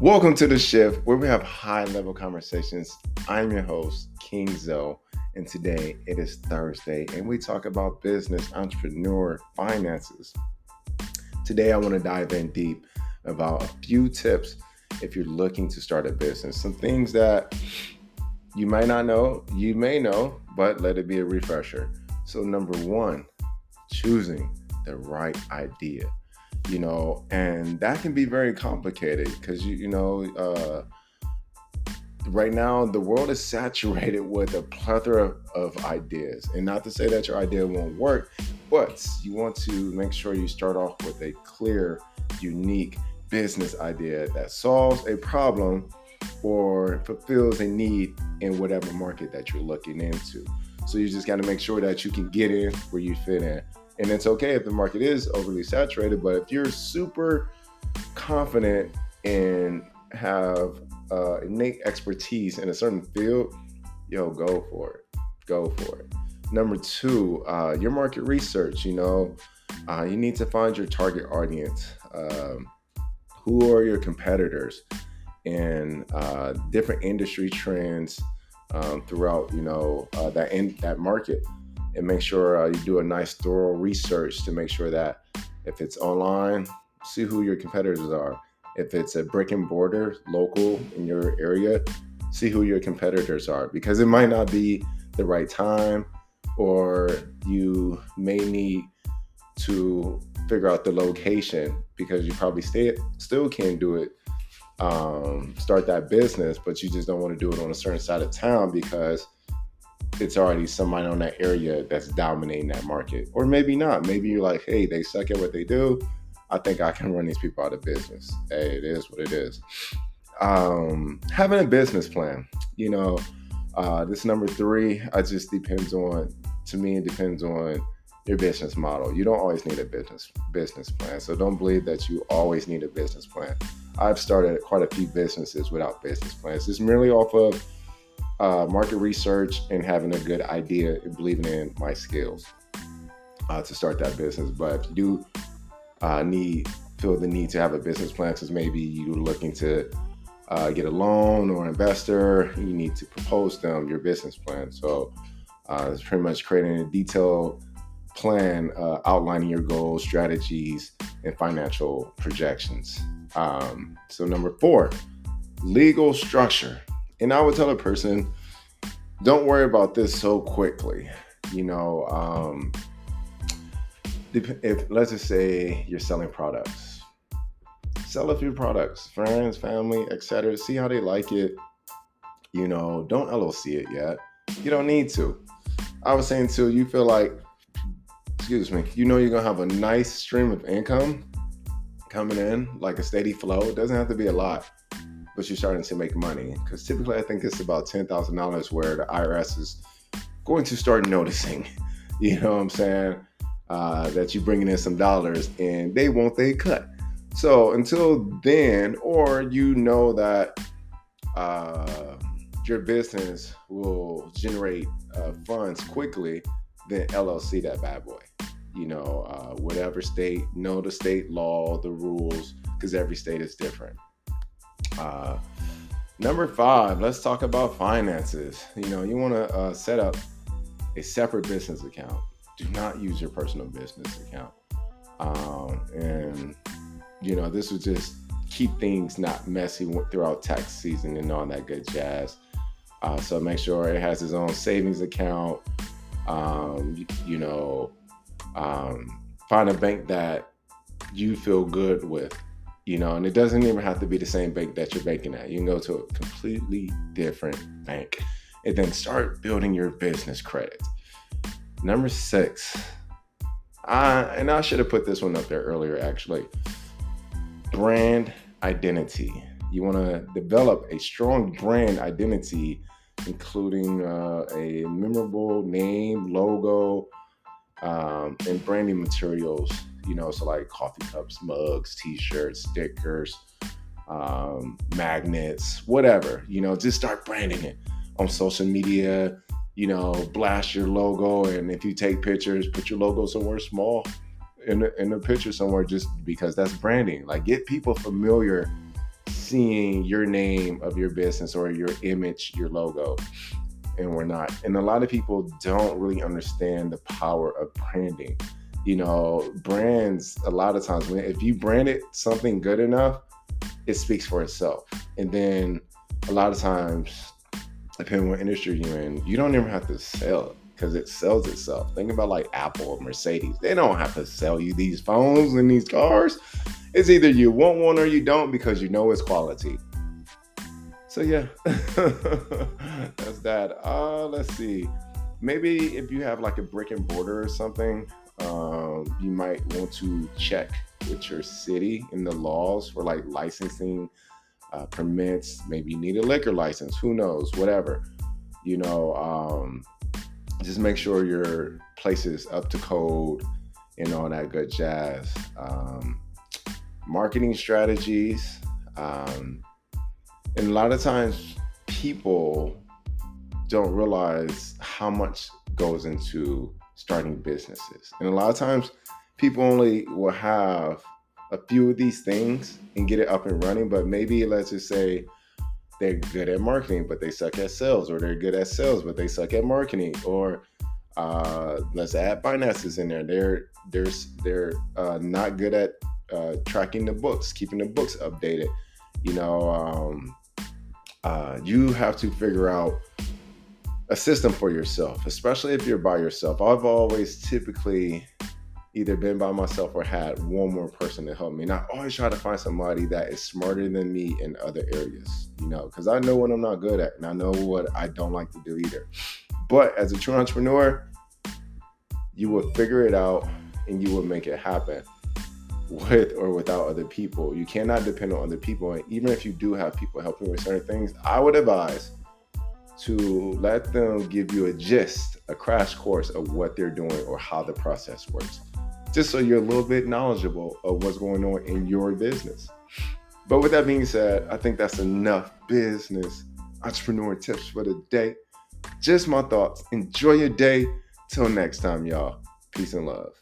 Welcome to the shift where we have high level conversations. I'm your host, King Zoe, and today it is Thursday and we talk about business, entrepreneur, finances. Today I want to dive in deep about a few tips if you're looking to start a business. Some things that you might not know, you may know, but let it be a refresher. So, number one, choosing the right idea you know, and that can be very complicated because you you know. Uh, right now the world is saturated with a plethora of ideas and not to say that your idea won't work but you want to make sure you start off with a clear unique business idea that solves a problem or fulfills a need in whatever market that you're looking into so you just got to make sure that you can get in where you fit in and it's okay if the market is overly saturated, but if you're super confident and have uh, innate expertise in a certain field, yo, go for it. Go for it. Number two, uh, your market research. You know, uh, you need to find your target audience. Um, who are your competitors and uh, different industry trends um, throughout, you know, uh, that in that market and make sure uh, you do a nice thorough research to make sure that if it's online, see who your competitors are. If it's a brick and mortar local in your area, see who your competitors are because it might not be the right time or you may need to figure out the location because you probably stay, still can't do it um, start that business but you just don't want to do it on a certain side of town because it's already somebody on that area that's dominating that market. Or maybe not. Maybe you're like, hey, they suck at what they do. I think I can run these people out of business. Hey, it is what it is. Um, having a business plan, you know, uh, this number three, I just depends on, to me, it depends on your business model. You don't always need a business business plan. So don't believe that you always need a business plan. I've started quite a few businesses without business plans. It's merely off of uh, market research and having a good idea and believing in my skills uh, to start that business. But if you do uh, need feel the need to have a business plan, because maybe you're looking to uh, get a loan or investor, you need to propose them your business plan. So uh, it's pretty much creating a detailed plan uh, outlining your goals, strategies, and financial projections. Um, so number four, legal structure. And I would tell a person, don't worry about this so quickly. You know, um, if let's just say you're selling products, sell a few products, friends, family, etc. See how they like it. You know, don't LLC it yet. You don't need to. I was saying too, you feel like, excuse me, you know you're gonna have a nice stream of income coming in, like a steady flow. It doesn't have to be a lot but you're starting to make money. Because typically, I think it's about ten thousand dollars where the IRS is going to start noticing. You know what I'm saying? Uh, that you're bringing in some dollars, and they won't they cut. So until then, or you know that uh, your business will generate uh, funds quickly, then LLC that bad boy. You know, uh, whatever state, know the state law, the rules, because every state is different. Uh, number five, let's talk about finances. You know, you want to uh, set up a separate business account. Do not use your personal business account. Um, and, you know, this will just keep things not messy throughout tax season and all that good jazz. Uh, so make sure it has its own savings account. Um, you, you, know, um, find a bank that you feel good with you know, and it doesn't even have to be the same bank that you're banking at. You can go to a completely different bank and then start building your business credit. Number six, I, and I should have put this one up there earlier actually. Brand identity. You want to develop a strong brand identity, including uh, a memorable name, logo, um, and branding materials you know, so like coffee cups, mugs, t-shirts, stickers, um, magnets, whatever, you know, just start branding it on social media, you know, blast your logo. And if you take pictures, put your logo somewhere small in in the picture somewhere just because that's branding. Like get people familiar seeing your name of your business or your image, your logo, and we're not. And a lot of people don't really understand the power of branding. You know, brands, a lot of times, when if you brand it something good enough, it speaks for itself. And then a lot of times, depending on what industry you're in, you don't even have to sell because it sells itself. Think about like Apple or Mercedes. They don't have to sell you these phones and these cars. It's either you want one or you don't because you know it's quality. So yeah, that's that. Uh, let's see. Maybe if you have like a brick and mortar or something, um, you might want to check with your city in the laws for like licensing uh, permits. Maybe you need a liquor license. Who knows? Whatever. You know, um, just make sure your place is up to code and all that good jazz. Um, marketing strategies. Um, and a lot of times people don't realize how much goes into starting businesses. And a lot of times people only will have a few of these things and get it up and running, but maybe let's just say they're good at marketing, but they suck at sales, or they're good at sales, but they suck at marketing, or uh, let's add finances in there. They're they're they're uh, not good at uh, tracking the books, keeping the books updated. You know, um, uh, you have to figure out a system for yourself, especially if you're by yourself. I've always typically either been by myself or had one more person to help me. And I always try to find somebody that is smarter than me in other areas, you know, because I know what I'm not good at and I know what I don't like to do either. But as a true entrepreneur, you will figure it out and you will make it happen with or without other people. You cannot depend on other people. And even if you do have people helping with certain things, I would advise to let them give you a gist, a crash course of what they're doing or how the process works, just so you're a little bit knowledgeable of what's going on in your business. But with that being said, I think that's enough business entrepreneur tips for the day. Just my thoughts. Enjoy your day. Till next time, y'all. Peace and love.